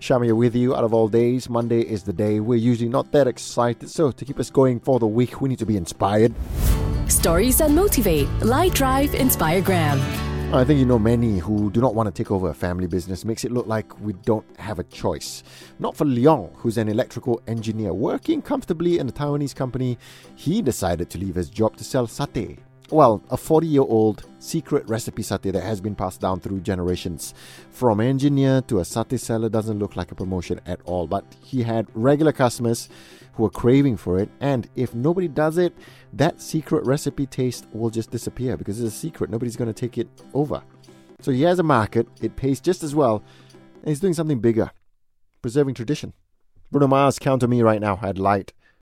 Shami with you out of all days. Monday is the day we're usually not that excited, so to keep us going for the week, we need to be inspired. Stories that motivate. Lite Drive Inspiregram. I think you know many who do not want to take over a family business makes it look like we don't have a choice. Not for Leong, who's an electrical engineer working comfortably in a Taiwanese company. He decided to leave his job to sell satay well, a 40 year old secret recipe satay that has been passed down through generations. From engineer to a satay seller doesn't look like a promotion at all, but he had regular customers who were craving for it, and if nobody does it, that secret recipe taste will just disappear because it's a secret. Nobody's going to take it over. So he has a market, it pays just as well, and he's doing something bigger, preserving tradition. Bruno Mars, count on me right now at Lite